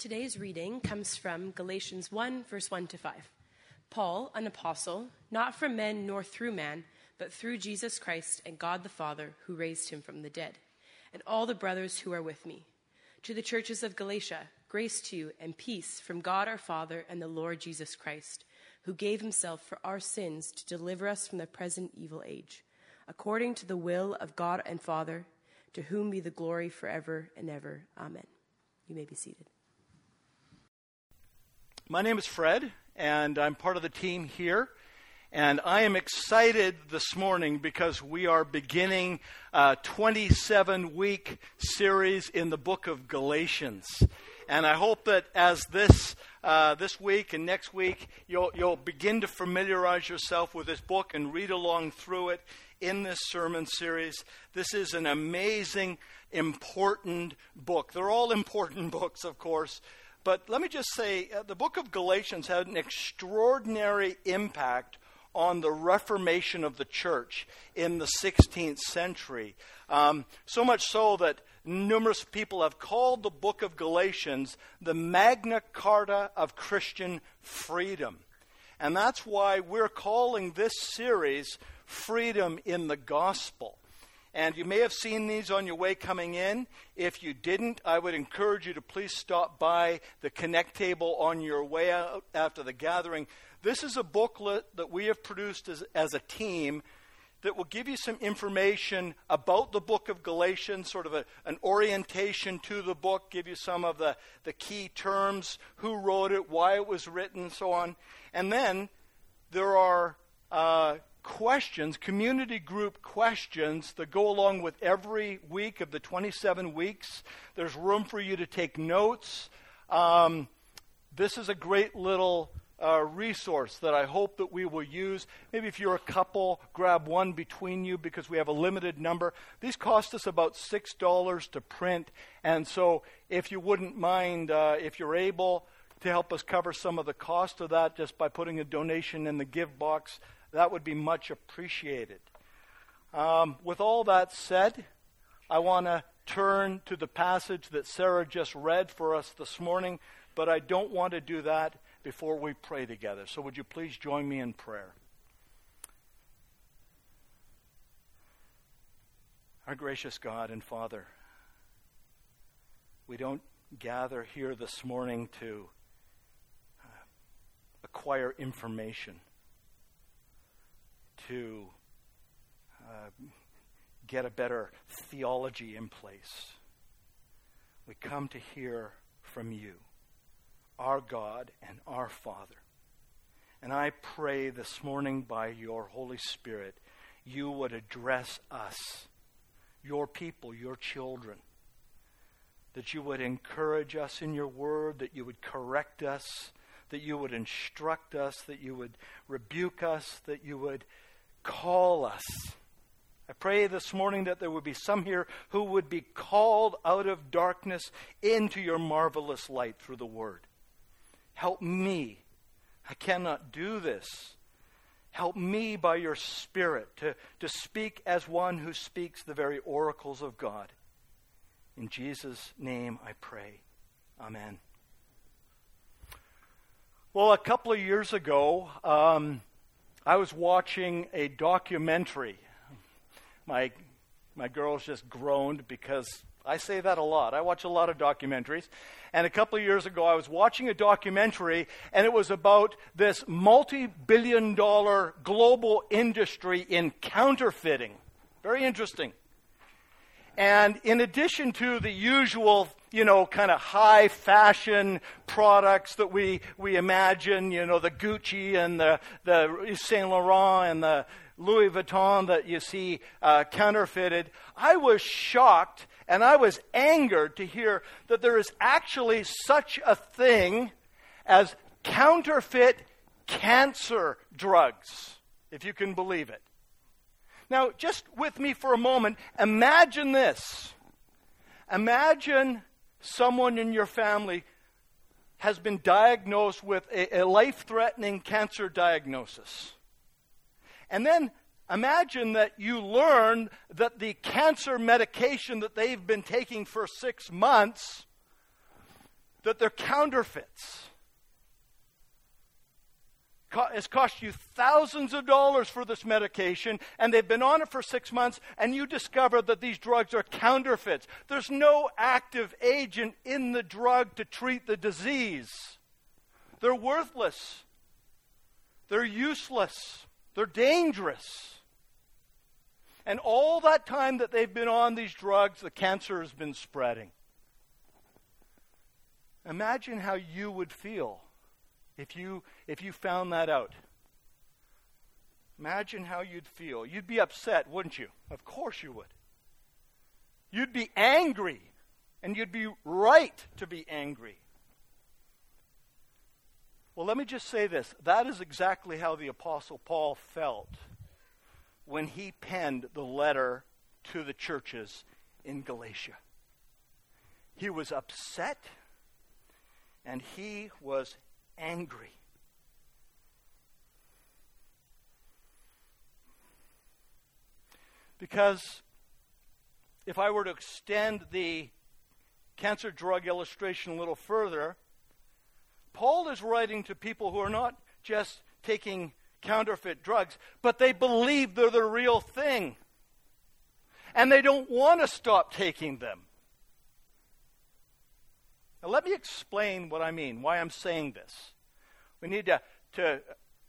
Today's reading comes from Galatians 1, verse 1 to 5. Paul, an apostle, not from men nor through man, but through Jesus Christ and God the Father, who raised him from the dead, and all the brothers who are with me. To the churches of Galatia, grace to you and peace from God our Father and the Lord Jesus Christ, who gave himself for our sins to deliver us from the present evil age, according to the will of God and Father, to whom be the glory forever and ever. Amen. You may be seated. My name is Fred, and I'm part of the team here. And I am excited this morning because we are beginning a 27 week series in the book of Galatians. And I hope that as this, uh, this week and next week, you'll, you'll begin to familiarize yourself with this book and read along through it in this sermon series. This is an amazing, important book. They're all important books, of course, but let me just say uh, the book of Galatians had an extraordinary impact on the Reformation of the church in the 16th century. Um, so much so that numerous people have called the book of Galatians the Magna Carta of Christian freedom. And that's why we're calling this series Freedom in the Gospel. And you may have seen these on your way coming in. If you didn't, I would encourage you to please stop by the Connect table on your way out after the gathering. This is a booklet that we have produced as, as a team that will give you some information about the book of Galatians, sort of a, an orientation to the book, give you some of the, the key terms, who wrote it, why it was written, and so on. And then there are uh, questions, community group questions that go along with every week of the 27 weeks. There's room for you to take notes. Um, this is a great little uh, resource that I hope that we will use. Maybe if you're a couple, grab one between you because we have a limited number. These cost us about $6 to print. And so if you wouldn't mind, uh, if you're able to help us cover some of the cost of that just by putting a donation in the give box, that would be much appreciated. Um, with all that said, I want to turn to the passage that Sarah just read for us this morning, but I don't want to do that before we pray together. So, would you please join me in prayer? Our gracious God and Father, we don't gather here this morning to uh, acquire information to uh, get a better theology in place. We come to hear from you, our God and our Father. And I pray this morning by your Holy Spirit, you would address us, your people, your children, that you would encourage us in your word, that you would correct us, that you would instruct us, that you would rebuke us, that you would call us. I pray this morning that there would be some here who would be called out of darkness into your marvelous light through the Word. Help me. I cannot do this. Help me by your Spirit to, to speak as one who speaks the very oracles of God. In Jesus' name I pray. Amen. Well, a couple of years ago, um, I was watching a documentary. My, my girls just groaned because I say that a lot. I watch a lot of documentaries. And a couple of years ago, I was watching a documentary, and it was about this multi billion dollar global industry in counterfeiting. Very interesting. And in addition to the usual, you know, kind of high fashion products that we, we imagine, you know, the Gucci and the, the Saint Laurent and the Louis Vuitton that you see uh, counterfeited, I was shocked and I was angered to hear that there is actually such a thing as counterfeit cancer drugs, if you can believe it. Now, just with me for a moment, imagine this. Imagine someone in your family has been diagnosed with a, a life threatening cancer diagnosis. And then imagine that you learn that the cancer medication that they've been taking for six months that they're counterfeits. It's cost you thousands of dollars for this medication, and they've been on it for six months, and you discover that these drugs are counterfeits. There's no active agent in the drug to treat the disease. They're worthless, they're useless, they're dangerous. And all that time that they've been on these drugs, the cancer has been spreading. Imagine how you would feel if you, if you found that out. Imagine how you'd feel. You'd be upset, wouldn't you? Of course you would. You'd be angry, and you'd be right to be angry. Well, let me just say this. That is exactly how the Apostle Paul felt when he penned the letter to the churches in Galatia. He was upset and he was angry. Because if I were to extend the cancer drug illustration a little further, Paul is writing to people who are not just taking counterfeit drugs, but they believe they're the real thing. And they don't want to stop taking them. Now, let me explain what I mean, why I'm saying this. We need to, to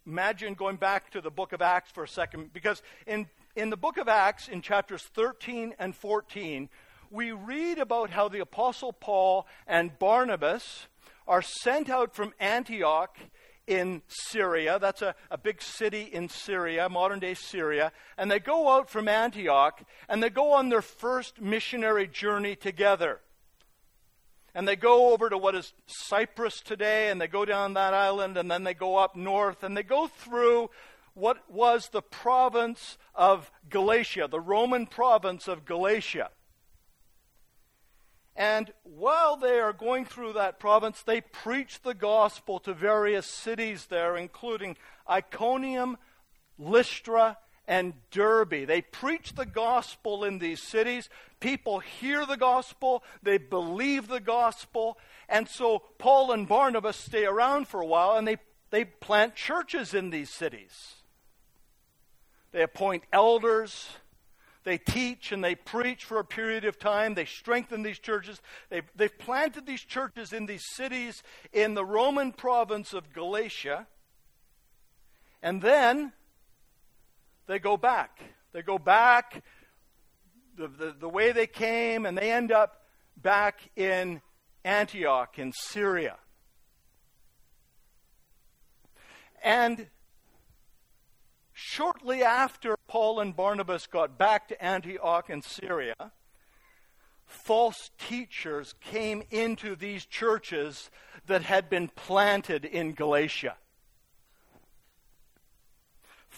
imagine going back to the book of Acts for a second, because in, in the book of Acts, in chapters 13 and 14, we read about how the Apostle Paul and Barnabas are sent out from Antioch in Syria. That's a, a big city in Syria, modern day Syria. And they go out from Antioch and they go on their first missionary journey together. And they go over to what is Cyprus today, and they go down that island, and then they go up north, and they go through what was the province of Galatia, the Roman province of Galatia. And while they are going through that province, they preach the gospel to various cities there, including Iconium, Lystra, and Derbe. They preach the gospel in these cities. People hear the gospel, they believe the gospel. And so Paul and Barnabas stay around for a while and they, they plant churches in these cities. They appoint elders, they teach and they preach for a period of time. They strengthen these churches. They've, they've planted these churches in these cities in the Roman province of Galatia. And then they go back. They go back the, the, the way they came, and they end up back in Antioch in Syria. And shortly after Paul and Barnabas got back to Antioch in Syria, false teachers came into these churches that had been planted in Galatia.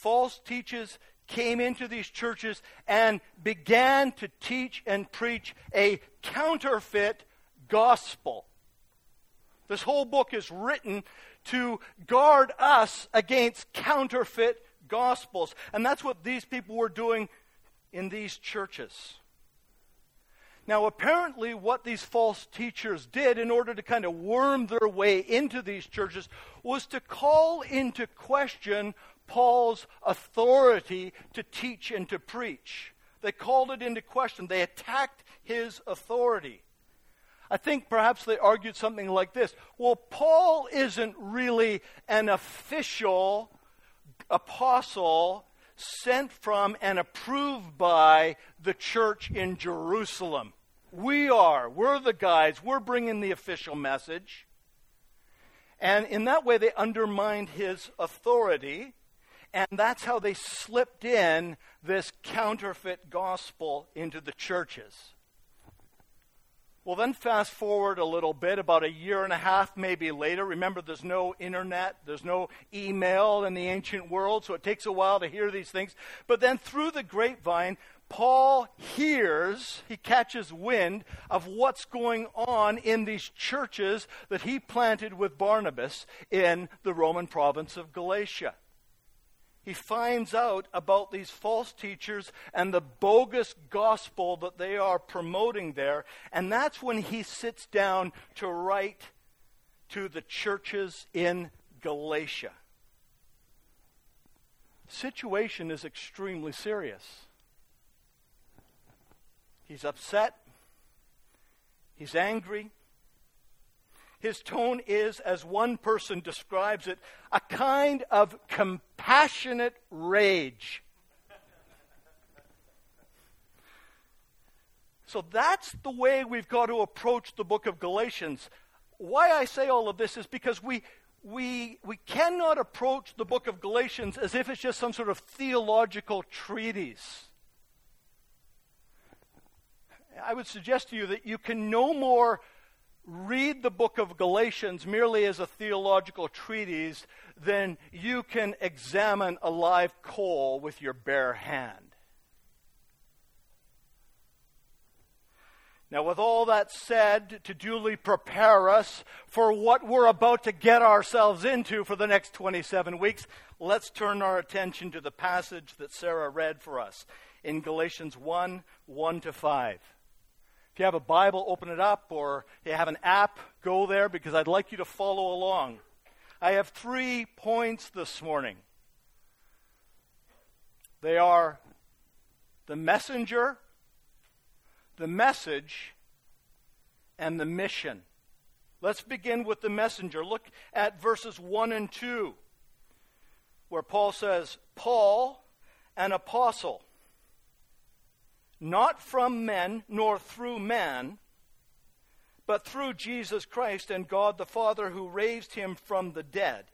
False teachers came into these churches and began to teach and preach a counterfeit gospel. This whole book is written to guard us against counterfeit Gospels. And that's what these people were doing in these churches. Now, apparently, what these false teachers did in order to kind of worm their way into these churches was to call into question Paul's authority to teach and to preach. They called it into question, they attacked his authority. I think perhaps they argued something like this Well, Paul isn't really an official apostle sent from and approved by the church in Jerusalem. We are. We're the guys. We're bringing the official message. And in that way, they undermined his authority. And that's how they slipped in this counterfeit gospel into the churches. Well, then fast forward a little bit, about a year and a half maybe later. Remember, there's no internet, there's no email in the ancient world, so it takes a while to hear these things. But then through the grapevine, Paul hears, he catches wind of what's going on in these churches that he planted with Barnabas in the Roman province of Galatia he finds out about these false teachers and the bogus gospel that they are promoting there. And that's when he sits down to write to the churches in Galatia. Situation is extremely serious. He's upset. He's angry. His tone is, as one person describes it, a kind of compassionate rage. So that's the way we've got to approach the book of Galatians. Why I say all of this is because we, we, we cannot approach the book of Galatians as if it's just some sort of theological treatise. I would suggest to you that you can no more read the book of Galatians merely as a theological treatise then you can examine a live coal with your bare hand. Now, with all that said, to duly prepare us for what we're about to get ourselves into for the next 27 weeks, let's turn our attention to the passage that Sarah read for us in Galatians 1 1 to 5. If you have a Bible, open it up, or you have an app, go there because I'd like you to follow along. I have three points this morning. They are the messenger, the message, and the mission. Let's begin with the messenger. Look at verses 1 and 2, where Paul says, Paul, an apostle, not from men nor through man, but through Jesus Christ and God the Father who raised him from the dead,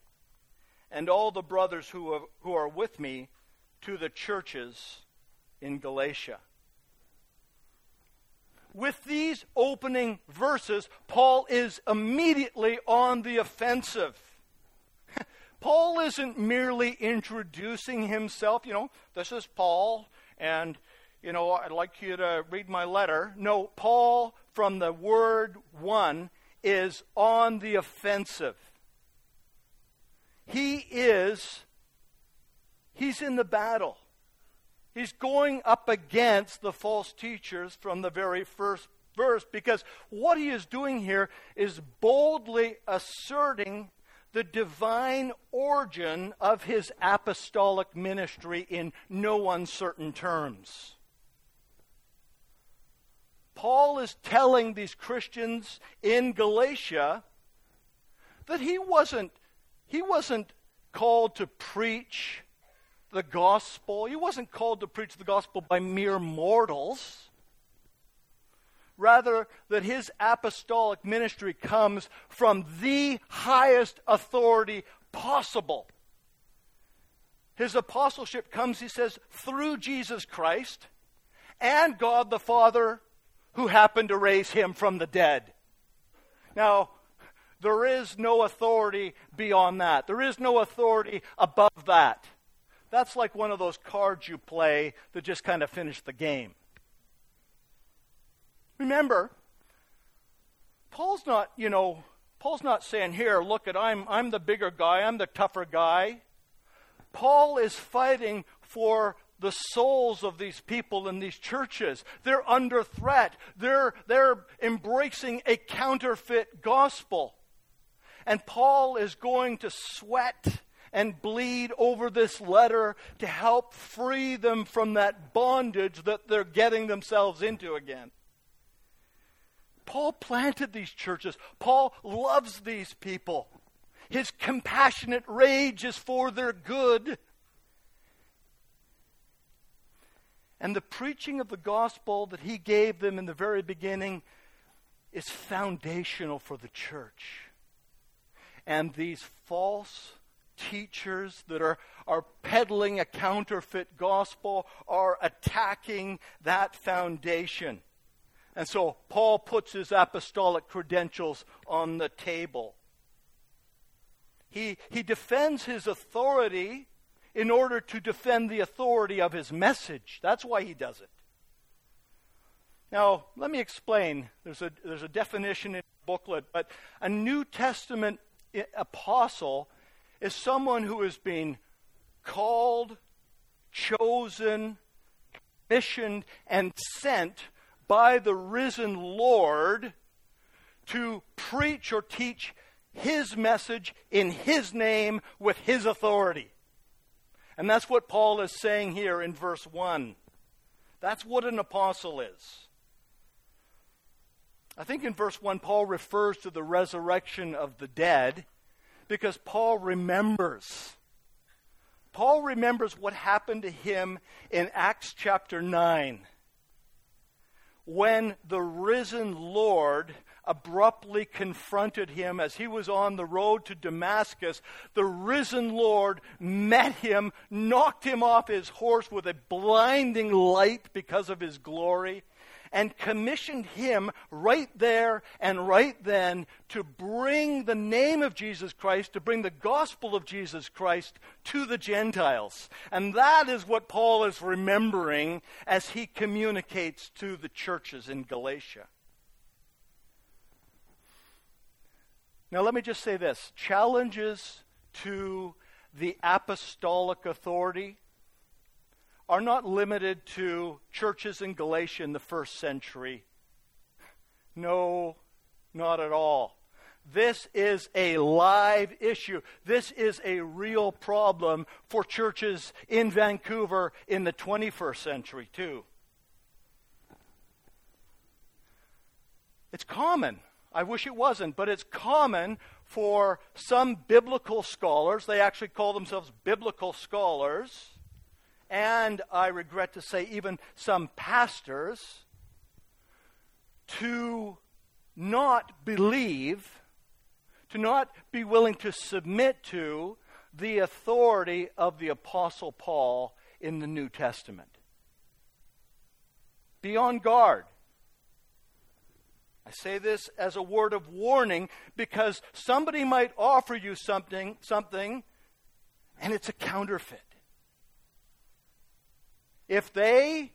and all the brothers who are, who are with me to the churches in Galatia with these opening verses, Paul is immediately on the offensive. Paul isn't merely introducing himself, you know, this is Paul, and, you know, I'd like you to read my letter. No, Paul, from the word one, is on the offensive. He is, he's in the battle. He's going up against the false teachers from the very first verse because what he is doing here is boldly asserting the divine origin of his apostolic ministry in no uncertain terms. Paul is telling these Christians in Galatia that he wasn't, he wasn't called to preach the gospel. He wasn't called to preach the gospel by mere mortals. Rather, that his apostolic ministry comes from the highest authority possible. His apostleship comes, he says, through Jesus Christ and God the Father who happened to raise him from the dead. Now, there is no authority beyond that. There is no authority above that. That's like one of those cards you play that just kind of finish the game. Remember, Paul's not, you know, Paul's not saying, here, look at I'm I'm the bigger guy, I'm the tougher guy. Paul is fighting for the souls of these people in these churches. They're under threat. They're, they're embracing a counterfeit gospel. And Paul is going to sweat and bleed over this letter to help free them from that bondage that they're getting themselves into again. Paul planted these churches. Paul loves these people. His compassionate rage is for their good. And the preaching of the gospel that he gave them in the very beginning is foundational for the church. And these false teachers that are, are peddling a counterfeit gospel are attacking that foundation. And so Paul puts his apostolic credentials on the table. He, he defends his authority in order to defend the authority of his message. That's why he does it. Now, let me explain. There's a, there's a definition in the booklet, but a New Testament apostle is someone who has been called, chosen, missioned, and sent by the risen Lord to preach or teach his message in his name with his authority. And that's what Paul is saying here in verse 1. That's what an apostle is. I think in verse 1, Paul refers to the resurrection of the dead because Paul remembers. Paul remembers what happened to him in Acts chapter 9 when the risen Lord abruptly confronted him as he was on the road to Damascus. The risen Lord met him, knocked him off his horse with a blinding light because of his glory, and commissioned him right there and right then to bring the name of Jesus Christ, to bring the gospel of Jesus Christ to the Gentiles. And that is what Paul is remembering as he communicates to the churches in Galatia. Now, let me just say this challenges to the apostolic authority are not limited to churches in Galatia in the first century. No, not at all. This is a live issue. This is a real problem for churches in Vancouver in the 21st century, too. It's common. I wish it wasn't, but it's common for some biblical scholars, they actually call themselves biblical scholars, and I regret to say, even some pastors, to not believe, to not be willing to submit to the authority of the Apostle Paul in the New Testament. Be on guard. I say this as a word of warning because somebody might offer you something, something and it's a counterfeit if they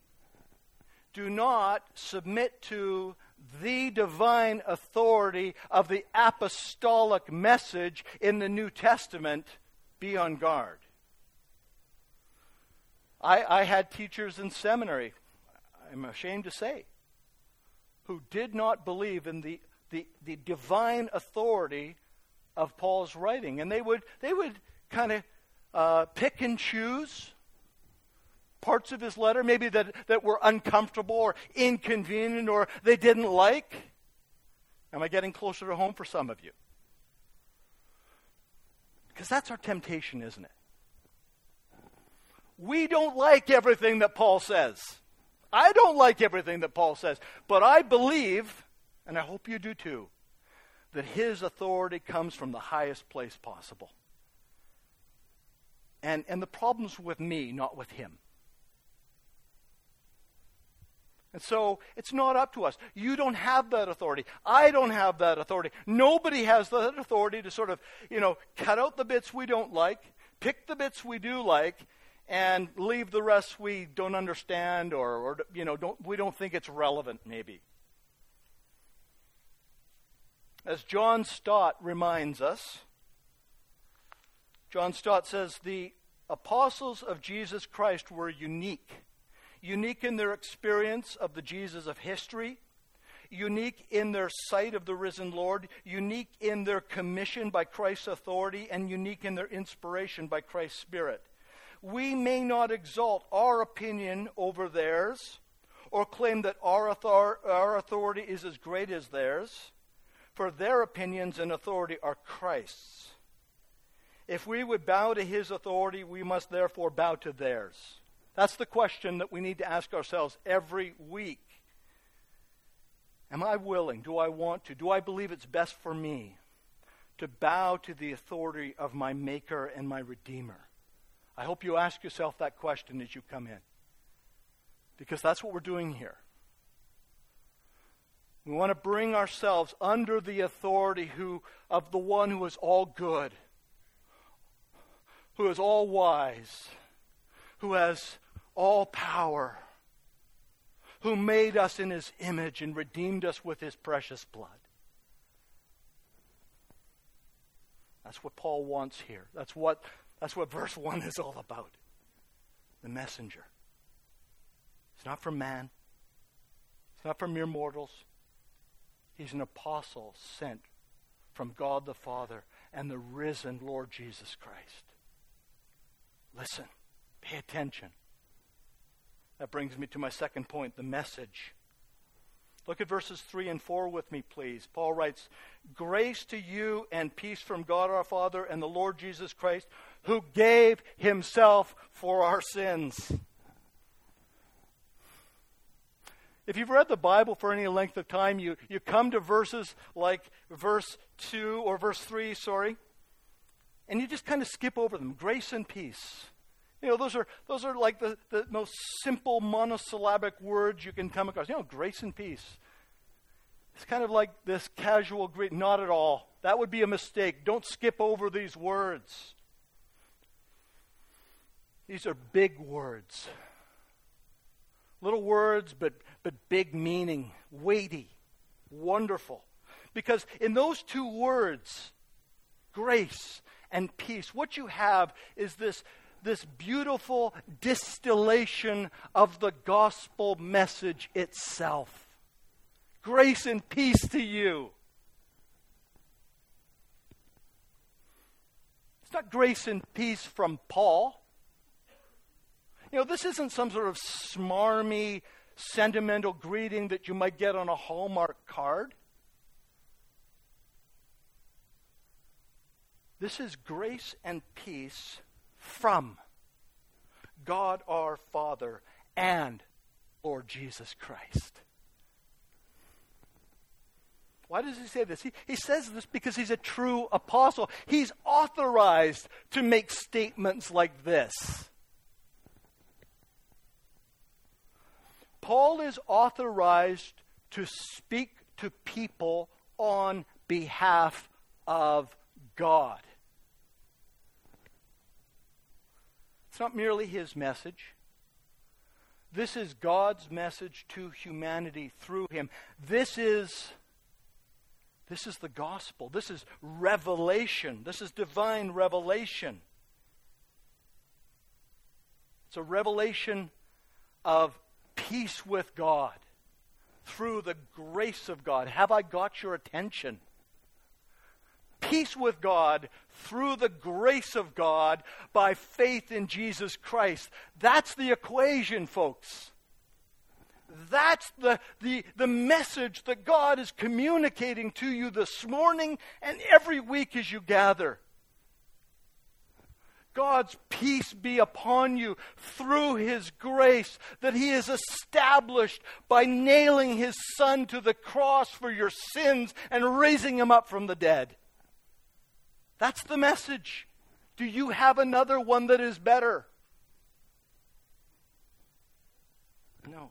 do not submit to the divine authority of the apostolic message in the New Testament, be on guard. I, I had teachers in seminary, I'm ashamed to say, who did not believe in the, the, the divine authority of Paul's writing. And they would, they would kind of uh, pick and choose parts of his letter, maybe that, that were uncomfortable or inconvenient or they didn't like? Am I getting closer to home for some of you? Because that's our temptation, isn't it? We don't like everything that Paul says. I don't like everything that Paul says. But I believe, and I hope you do too, that his authority comes from the highest place possible. And, and the problem's with me, not with him. And so it's not up to us. You don't have that authority. I don't have that authority. Nobody has that authority to sort of, you know, cut out the bits we don't like, pick the bits we do like, and leave the rest we don't understand or, or you know, don't, we don't think it's relevant, maybe. As John Stott reminds us, John Stott says the apostles of Jesus Christ were unique unique in their experience of the Jesus of history, unique in their sight of the risen Lord, unique in their commission by Christ's authority, and unique in their inspiration by Christ's Spirit. We may not exalt our opinion over theirs or claim that our, author- our authority is as great as theirs, for their opinions and authority are Christ's. If we would bow to his authority, we must therefore bow to theirs. That's the question that we need to ask ourselves every week. Am I willing? Do I want to? Do I believe it's best for me to bow to the authority of my Maker and my Redeemer? I hope you ask yourself that question as you come in. Because that's what we're doing here. We want to bring ourselves under the authority who, of the one who is all good, who is all wise, who has all power, who made us in his image and redeemed us with his precious blood. That's what Paul wants here. That's what, that's what verse 1 is all about. The messenger. It's not from man, it's not from mere mortals. He's an apostle sent from God the Father and the risen Lord Jesus Christ. Listen, pay attention. That brings me to my second point the message. Look at verses 3 and 4 with me, please. Paul writes, Grace to you and peace from God our Father and the Lord Jesus Christ, who gave himself for our sins. If you've read the Bible for any length of time, you, you come to verses like verse 2 or verse 3, sorry, and you just kind of skip over them. Grace and peace. You know, those are, those are like the, the most simple monosyllabic words you can come across. You know, grace and peace. It's kind of like this casual greet. Not at all. That would be a mistake. Don't skip over these words. These are big words. Little words, but, but big meaning, weighty, wonderful. Because in those two words, grace and peace, what you have is this this beautiful distillation of the gospel message itself. Grace and peace to you. It's not grace and peace from Paul. You know, this isn't some sort of smarmy, sentimental greeting that you might get on a Hallmark card. This is grace and peace from God our Father and Lord Jesus Christ. Why does he say this? He, he says this because he's a true apostle. He's authorized to make statements like this. Paul is authorized to speak to people on behalf of God. It's not merely his message. This is God's message to humanity through him. This is this is the gospel. This is revelation. This is divine revelation. It's a revelation of peace with God through the grace of God. Have I got your attention? peace with God through the grace of God by faith in Jesus Christ. That's the equation, folks. That's the, the, the message that God is communicating to you this morning and every week as you gather. God's peace be upon you through His grace that He has established by nailing His Son to the cross for your sins and raising Him up from the dead. That's the message. Do you have another one that is better? No.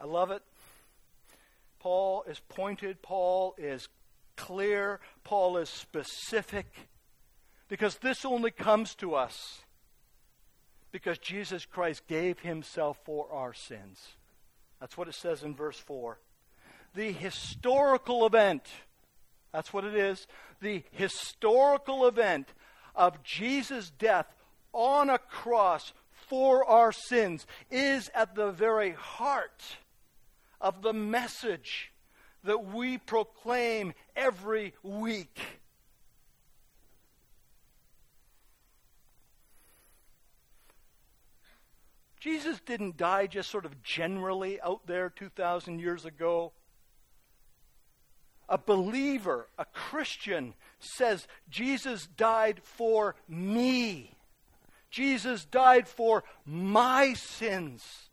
I love it. Paul is pointed, Paul is clear, Paul is specific, because this only comes to us because Jesus Christ gave himself for our sins. That's what it says in verse 4 the historical event. That's what it is. The historical event of Jesus' death on a cross for our sins is at the very heart of the message that we proclaim every week. Jesus didn't die just sort of generally out there 2,000 years ago a believer, a Christian, says, Jesus died for me. Jesus died for my sins.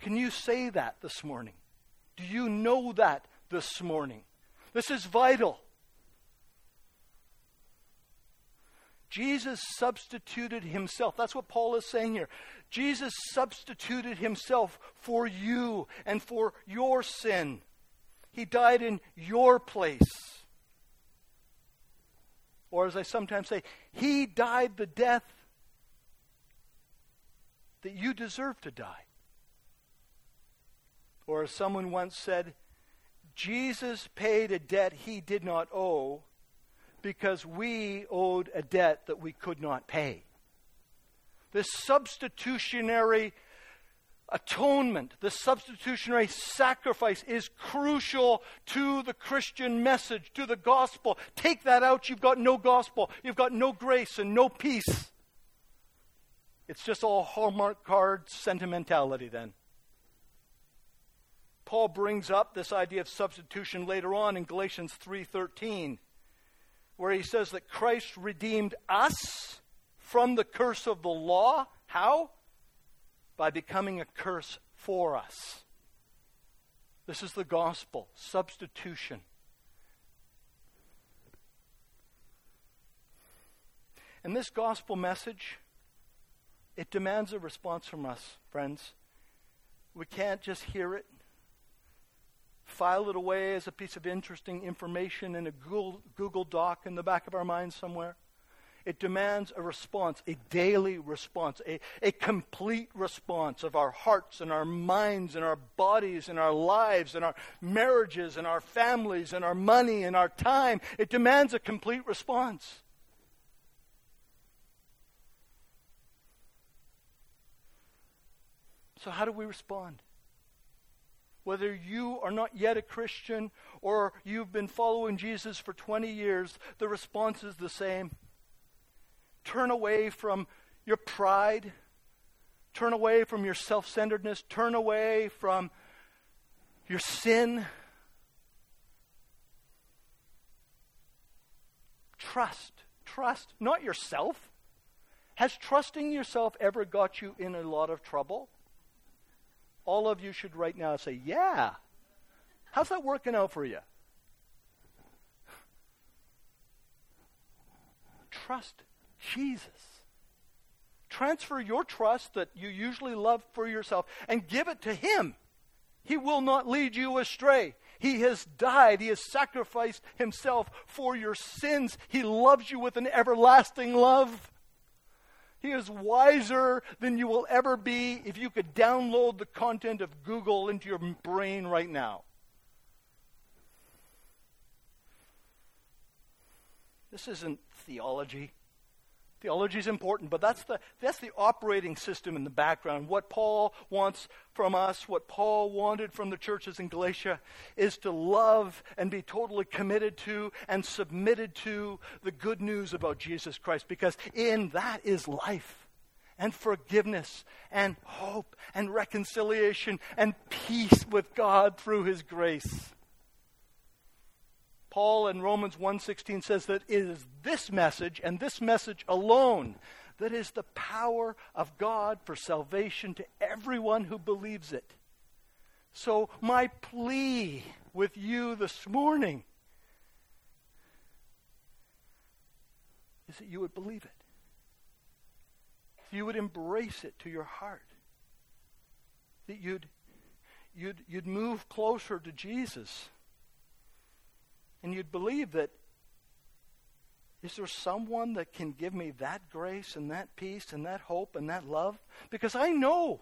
Can you say that this morning? Do you know that this morning? This is vital. Jesus substituted himself. That's what Paul is saying here. Jesus substituted himself for you and for your sin. He died in your place. Or, as I sometimes say, he died the death that you deserve to die. Or, as someone once said, Jesus paid a debt he did not owe because we owed a debt that we could not pay. This substitutionary atonement, the substitutionary sacrifice is crucial to the Christian message, to the gospel. Take that out, you've got no gospel, you've got no grace and no peace. It's just all Hallmark card sentimentality then. Paul brings up this idea of substitution later on in Galatians 3:13 where he says that Christ redeemed us from the curse of the law. How? by becoming a curse for us. This is the gospel substitution. And this gospel message, it demands a response from us, friends. We can't just hear it, file it away as a piece of interesting information in a Google, Google Doc in the back of our minds somewhere. It demands a response, a daily response, a, a complete response of our hearts and our minds and our bodies and our lives and our marriages and our families and our money and our time. It demands a complete response. So, how do we respond? Whether you are not yet a Christian or you've been following Jesus for 20 years, the response is the same. Turn away from your pride. Turn away from your self centeredness. Turn away from your sin. Trust. Trust. Not yourself. Has trusting yourself ever got you in a lot of trouble? All of you should right now say, Yeah. How's that working out for you? Trust Jesus. Transfer your trust that you usually love for yourself and give it to Him. He will not lead you astray. He has died. He has sacrificed Himself for your sins. He loves you with an everlasting love. He is wiser than you will ever be if you could download the content of Google into your brain right now. This isn't theology. Theology is important, but that's the, that's the operating system in the background. What Paul wants from us, what Paul wanted from the churches in Galatia, is to love and be totally committed to and submitted to the good news about Jesus Christ, because in that is life and forgiveness and hope and reconciliation and peace with God through his grace. Paul in Romans 1:16 says that it is this message and this message alone that is the power of God for salvation to everyone who believes it. So my plea with you this morning is that you would believe it. You would embrace it to your heart. That you'd you'd you'd move closer to Jesus and you'd believe that is there someone that can give me that grace and that peace and that hope and that love? Because I know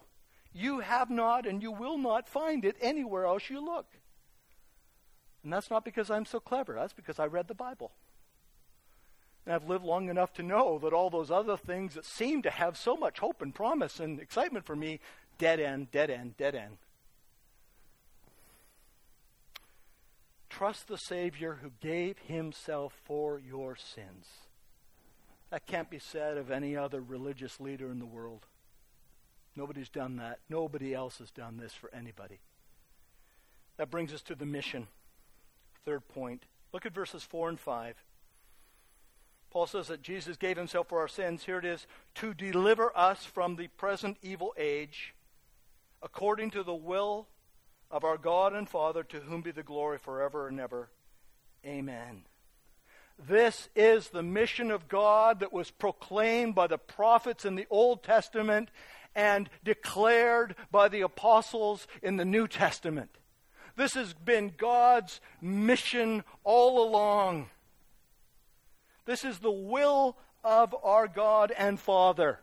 you have not and you will not find it anywhere else you look. And that's not because I'm so clever, that's because I read the Bible. And I've lived long enough to know that all those other things that seem to have so much hope and promise and excitement for me, dead end, dead end, dead end. Trust the Savior who gave himself for your sins. That can't be said of any other religious leader in the world. Nobody's done that. Nobody else has done this for anybody. That brings us to the mission. Third point. Look at verses 4 and 5. Paul says that Jesus gave himself for our sins. Here it is to deliver us from the present evil age, according to the will of our God and Father, to whom be the glory forever and ever. Amen. This is the mission of God that was proclaimed by the prophets in the Old Testament and declared by the apostles in the New Testament. This has been God's mission all along. This is the will of our God and Father.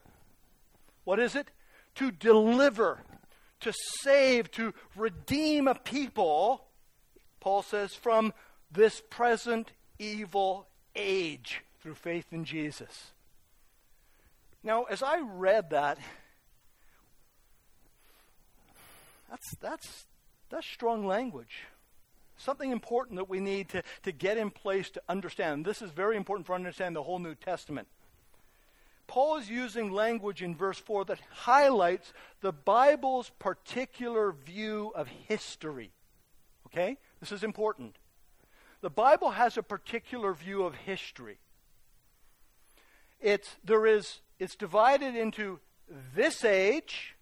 What is it? To deliver to save, to redeem a people, Paul says, from this present evil age through faith in Jesus. Now, as I read that, That's, that's, that's strong language. Something important that we need to, to get in place to understand. This is very important for understanding the whole New Testament. Paul is using language in verse 4 that highlights the Bible's particular view of history. Okay? This is important. The Bible has a particular view of history. It's, there is, it's divided into this age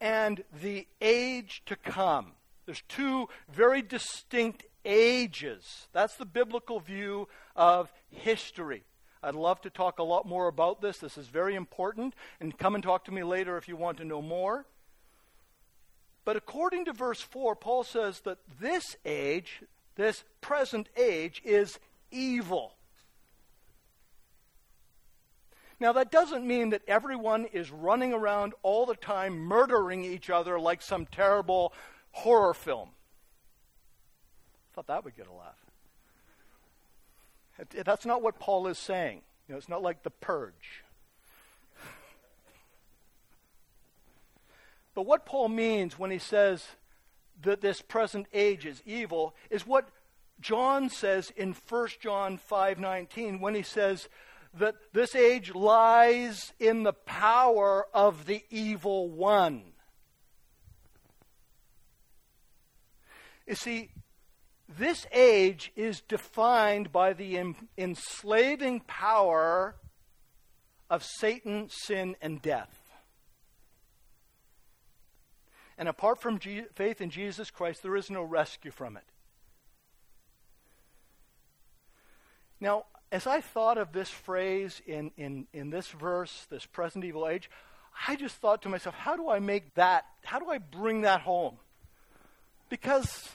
and the age to come. There's two very distinct ages. That's the biblical view of history. I'd love to talk a lot more about this. This is very important. And come and talk to me later if you want to know more. But according to verse 4, Paul says that this age, this present age, is evil. Now, that doesn't mean that everyone is running around all the time murdering each other like some terrible horror film. I thought that would get a laugh. That's not what Paul is saying. You know, it's not like the purge. But what Paul means when he says that this present age is evil is what John says in 1 John 5:19 when he says that this age lies in the power of the evil one. You see, this age is defined by the enslaving power of Satan, sin, and death. And apart from Je- faith in Jesus Christ, there is no rescue from it. Now, as I thought of this phrase in, in, in this verse, this present evil age, I just thought to myself, how do I make that, how do I bring that home? Because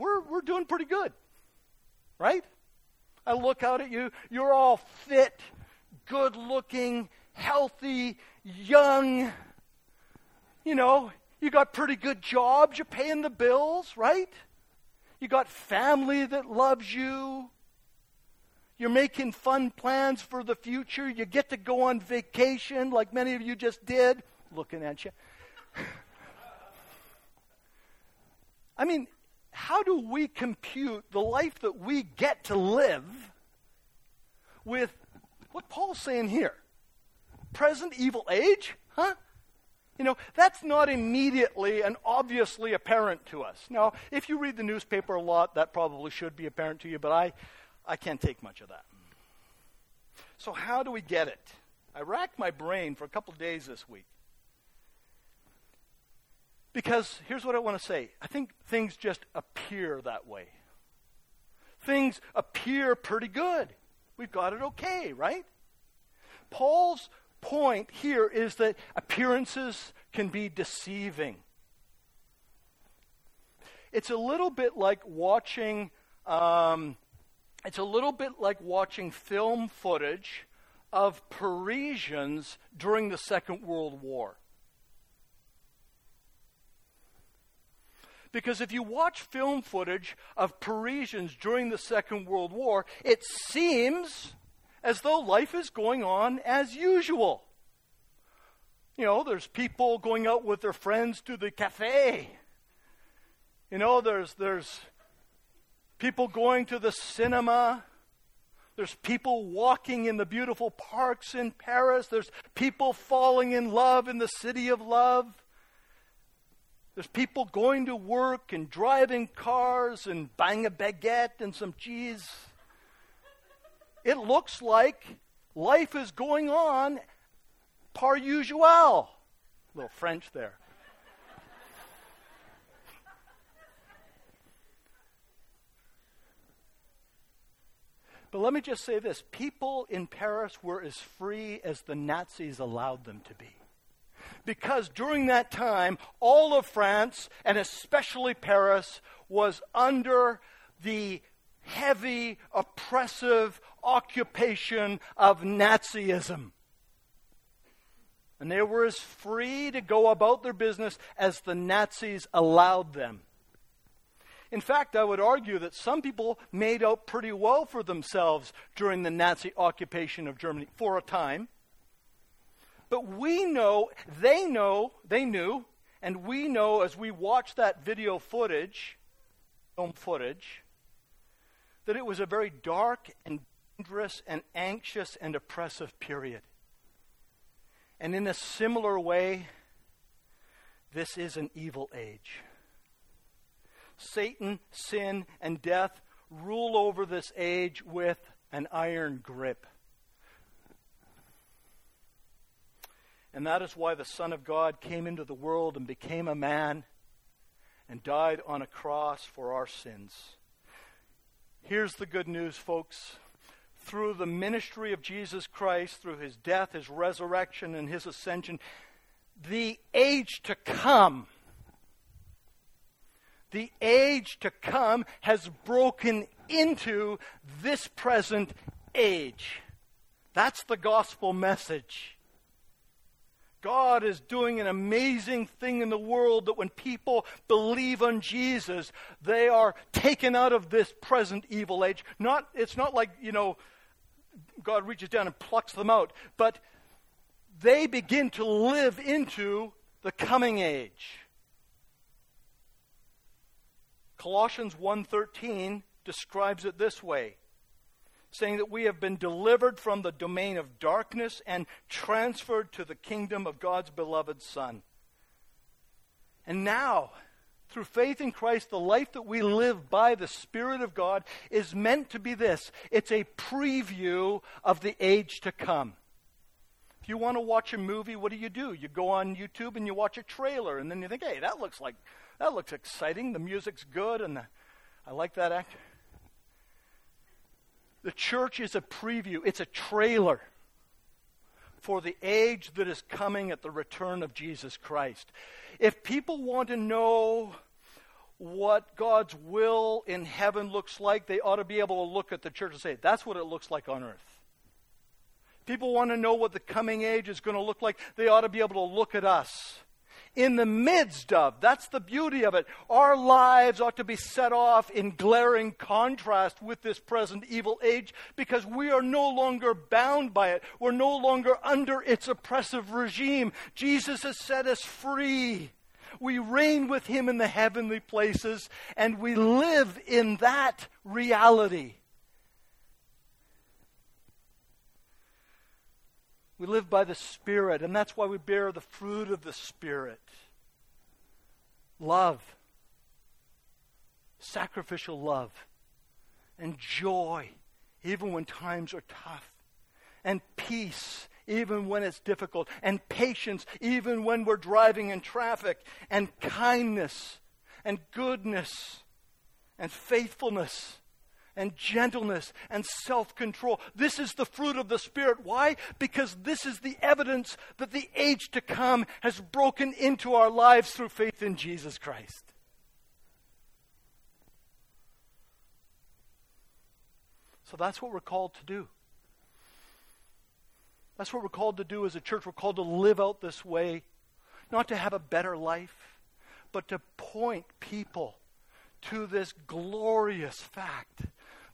we're, we're doing pretty good, right? I look out at you, you're all fit, good looking, healthy, young. You know, you got pretty good jobs, you're paying the bills, right? You got family that loves you. You're making fun plans for the future. You get to go on vacation like many of you just did. Looking at you. I mean, how do we compute the life that we get to live with what Paul's saying here? Present evil age? Huh? You know, that's not immediately and obviously apparent to us. Now, if you read the newspaper a lot, that probably should be apparent to you, but I, I can't take much of that. So, how do we get it? I racked my brain for a couple days this week. Because here's what I want to say I think things just appear that way. Things appear pretty good. We've got it okay, right? Paul's point here is that appearances can be deceiving. It's a little bit like watching um, it's a little bit like watching film footage of Parisians during the Second World War. Because if you watch film footage of Parisians during the Second World War, it seems as though life is going on as usual. You know, there's people going out with their friends to the cafe. You know, there's, there's people going to the cinema. There's people walking in the beautiful parks in Paris. There's people falling in love in the city of love. There's people going to work and driving cars and buying a baguette and some cheese. It looks like life is going on par usual. A little French there. But let me just say this people in Paris were as free as the Nazis allowed them to be. Because during that time, all of France, and especially Paris, was under the heavy, oppressive occupation of Nazism. And they were as free to go about their business as the Nazis allowed them. In fact, I would argue that some people made out pretty well for themselves during the Nazi occupation of Germany for a time. But we know, they know, they knew, And we know as we watch that video footage, film footage, that it was a very dark and dangerous and anxious and oppressive period. And in a similar way, this is an evil age. Satan, sin, and death rule over this age with an iron grip. And that is why the Son of God came into the world and became a man and died on a cross for our sins. Here's the good news, folks. Through the ministry of Jesus Christ, through his death, his resurrection, and his ascension, the age to come, the age to come has broken into this present age. That's the gospel message. God is doing an amazing thing in the world that when people believe on Jesus, they are taken out of this present evil age. Not, it's not like, you know, God reaches down and plucks them out, but they begin to live into the coming age. Colossians 1:13 describes it this way saying that we have been delivered from the domain of darkness and transferred to the kingdom of God's beloved Son. And now, through faith in Christ, the life that we live by the Spirit of God is meant to be this it's a preview of the age to come. If you want to watch a movie, what do you do? You go on YouTube and you watch a trailer, and then you think, hey, that looks like that looks exciting. The music's good, and the, I like that actor. The church is a preview, it's a trailer for the age that is coming at the return of Jesus Christ. If people want to know what God's will in heaven looks like, they ought to be able to look at the church and say, that's what it looks like on earth. People want to know what the coming age is going to look like, they ought to be able to look at us in the midst of. That's the beauty of it. Our lives ought to be set off in glaring contrast with this present evil age because we are no longer bound by it. We're no longer under its oppressive regime. Jesus has set us free. We reign with him in the heavenly places and we live in that reality. We live by the Spirit, and that's why we bear the fruit of the Spirit. Love, sacrificial love, and joy, even when times are tough, and peace, even when it's difficult, and patience, even when we're driving in traffic, and kindness, and goodness, and faithfulness and gentleness and self control. This is the fruit of the Spirit. Why? Because this is the evidence that the age to come has broken into our lives through faith in Jesus Christ. So that's what we're called to do. That's what we're called to do as a church. We're called to live out this way, not to have a better life, but to point people to this glorious fact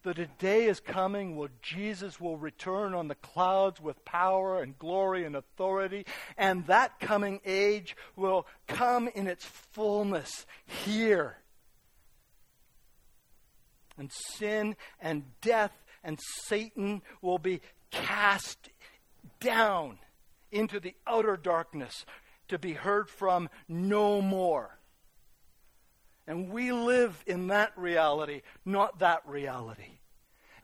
that a day is coming where Jesus will return on the clouds with power and glory and authority, and that coming age will come in its fullness here. And sin and death and Satan will be cast down into the outer darkness to be heard from no more. And we live in that reality, not that reality.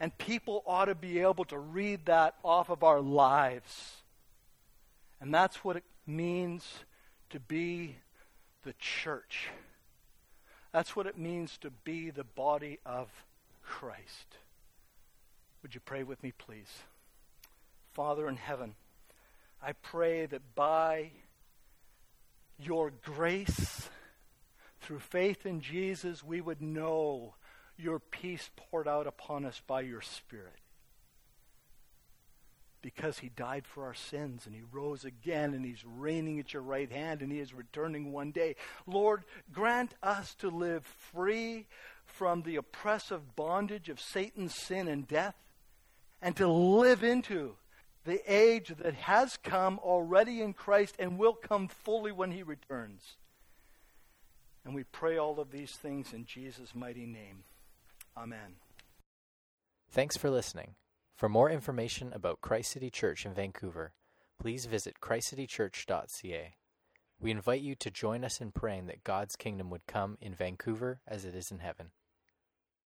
And people ought to be able to read that off of our lives. And that's what it means to be the church. That's what it means to be the body of Christ. Would you pray with me, please? Father in heaven, I pray that by your grace, through faith in Jesus, we would know your peace poured out upon us by your Spirit. Because he died for our sins and he rose again and he's reigning at your right hand and he is returning one day. Lord, grant us to live free from the oppressive bondage of Satan's sin and death and to live into the age that has come already in Christ and will come fully when he returns. And we pray all of these things in Jesus' mighty name. Amen. Thanks for listening. For more information about Christ City Church in Vancouver, please visit christcitychurch.ca. We invite you to join us in praying that God's kingdom would come in Vancouver as it is in heaven.